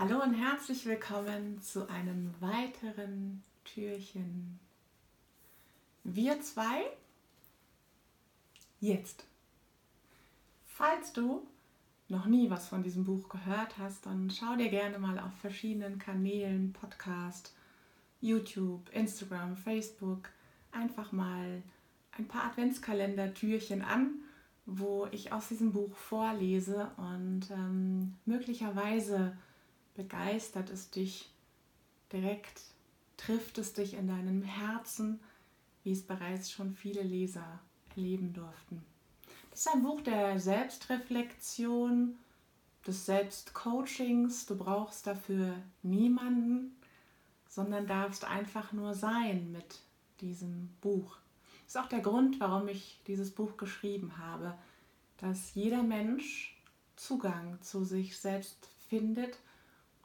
Hallo und herzlich willkommen zu einem weiteren Türchen. Wir zwei jetzt. Falls du noch nie was von diesem Buch gehört hast, dann schau dir gerne mal auf verschiedenen Kanälen, Podcast, YouTube, Instagram, Facebook, einfach mal ein paar Adventskalender-Türchen an, wo ich aus diesem Buch vorlese und ähm, möglicherweise begeistert es dich direkt, trifft es dich in deinem Herzen, wie es bereits schon viele Leser erleben durften. Das ist ein Buch der Selbstreflexion, des Selbstcoachings. Du brauchst dafür niemanden, sondern darfst einfach nur sein mit diesem Buch. Das ist auch der Grund, warum ich dieses Buch geschrieben habe, dass jeder Mensch Zugang zu sich selbst findet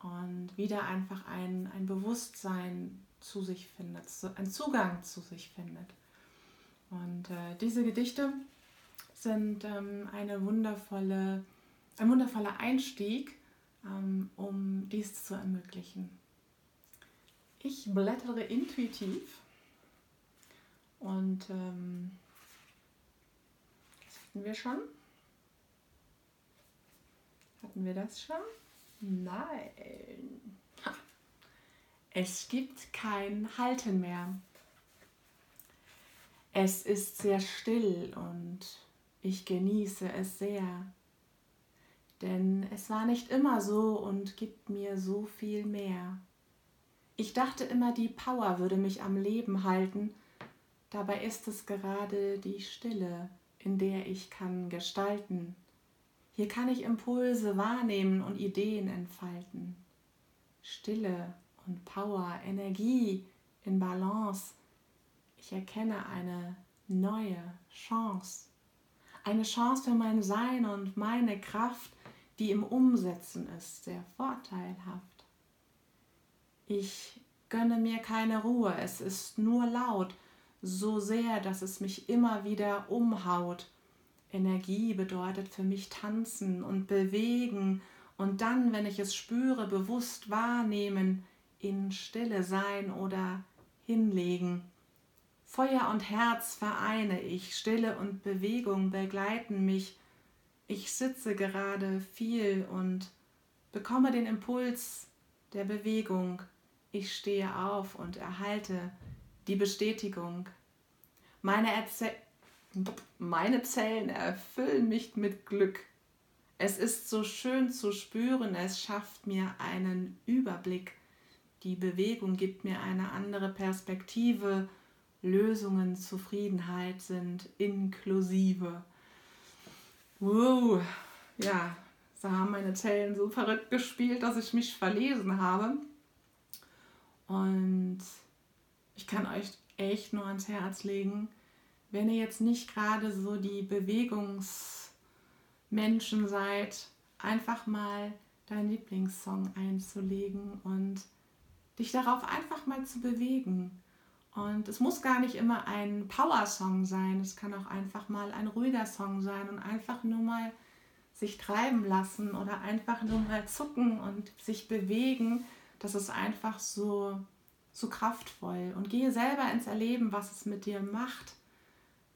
und wieder einfach ein, ein Bewusstsein zu sich findet, ein Zugang zu sich findet. Und äh, diese Gedichte sind ähm, eine wundervolle, ein wundervoller Einstieg, ähm, um dies zu ermöglichen. Ich blättere intuitiv und ähm, das hatten wir schon. Hatten wir das schon? Nein. Es gibt kein Halten mehr. Es ist sehr still und ich genieße es sehr. Denn es war nicht immer so und gibt mir so viel mehr. Ich dachte immer, die Power würde mich am Leben halten. Dabei ist es gerade die Stille, in der ich kann gestalten. Hier kann ich Impulse wahrnehmen und Ideen entfalten. Stille und Power, Energie in Balance. Ich erkenne eine neue Chance. Eine Chance für mein Sein und meine Kraft, die im Umsetzen ist, sehr vorteilhaft. Ich gönne mir keine Ruhe, es ist nur laut, so sehr, dass es mich immer wieder umhaut Energie bedeutet für mich tanzen und bewegen und dann, wenn ich es spüre, bewusst wahrnehmen, in Stille sein oder hinlegen. Feuer und Herz vereine ich, Stille und Bewegung begleiten mich. Ich sitze gerade viel und bekomme den Impuls der Bewegung. Ich stehe auf und erhalte die Bestätigung. Meine Erzählung meine Zellen erfüllen mich mit Glück. Es ist so schön zu spüren, es schafft mir einen Überblick. Die Bewegung gibt mir eine andere Perspektive. Lösungen, Zufriedenheit sind inklusive. Wow, ja, da haben meine Zellen so verrückt gespielt, dass ich mich verlesen habe. Und ich kann euch echt nur ans Herz legen, wenn ihr jetzt nicht gerade so die Bewegungsmenschen seid, einfach mal deinen Lieblingssong einzulegen und dich darauf einfach mal zu bewegen. Und es muss gar nicht immer ein Power-Song sein, es kann auch einfach mal ein ruhiger Song sein und einfach nur mal sich treiben lassen oder einfach nur mal zucken und sich bewegen. Das ist einfach so, so kraftvoll. Und gehe selber ins Erleben, was es mit dir macht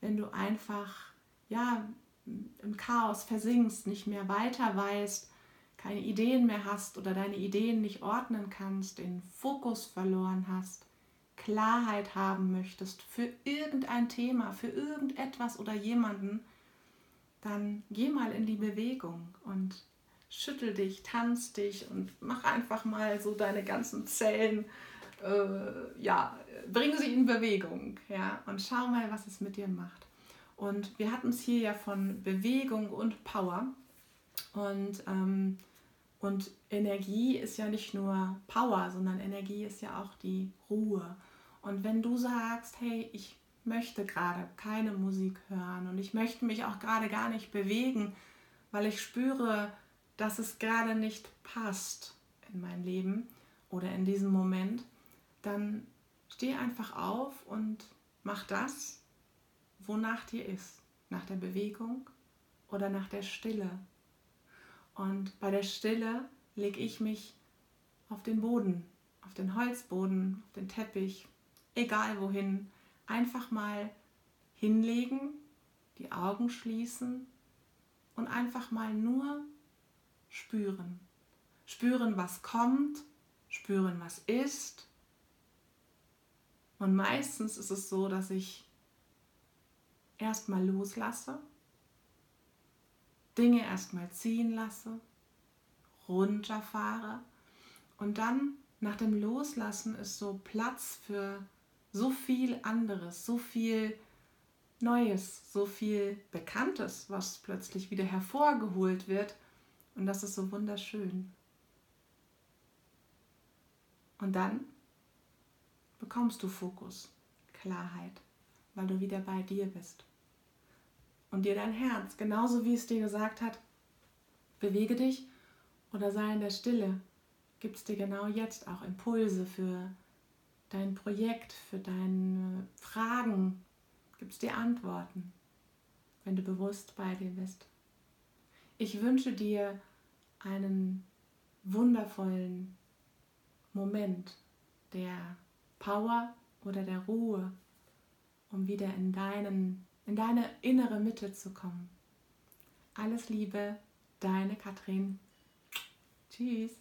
wenn du einfach ja im Chaos versinkst, nicht mehr weiter weißt, keine Ideen mehr hast oder deine Ideen nicht ordnen kannst, den Fokus verloren hast, Klarheit haben möchtest für irgendein Thema, für irgendetwas oder jemanden, dann geh mal in die Bewegung und schüttel dich, tanz dich und mach einfach mal so deine ganzen Zellen äh, ja, bringe sie in Bewegung, ja, und schau mal, was es mit dir macht. Und wir hatten es hier ja von Bewegung und Power. Und, ähm, und Energie ist ja nicht nur Power, sondern Energie ist ja auch die Ruhe. Und wenn du sagst, hey, ich möchte gerade keine Musik hören und ich möchte mich auch gerade gar nicht bewegen, weil ich spüre, dass es gerade nicht passt in mein Leben oder in diesem Moment, dann steh einfach auf und mach das, wonach dir ist. Nach der Bewegung oder nach der Stille. Und bei der Stille lege ich mich auf den Boden, auf den Holzboden, auf den Teppich, egal wohin, einfach mal hinlegen, die Augen schließen und einfach mal nur spüren. Spüren, was kommt, spüren, was ist. Und meistens ist es so, dass ich erstmal loslasse, Dinge erstmal ziehen lasse, runterfahre und dann nach dem Loslassen ist so Platz für so viel anderes, so viel Neues, so viel Bekanntes, was plötzlich wieder hervorgeholt wird. Und das ist so wunderschön. Und dann bekommst du Fokus, Klarheit, weil du wieder bei dir bist. Und dir dein Herz, genauso wie es dir gesagt hat, bewege dich oder sei in der Stille, gibt es dir genau jetzt auch Impulse für dein Projekt, für deine Fragen, gibt es dir Antworten, wenn du bewusst bei dir bist. Ich wünsche dir einen wundervollen Moment der Power oder der Ruhe, um wieder in, deinen, in deine innere Mitte zu kommen. Alles Liebe, deine Katrin. Tschüss.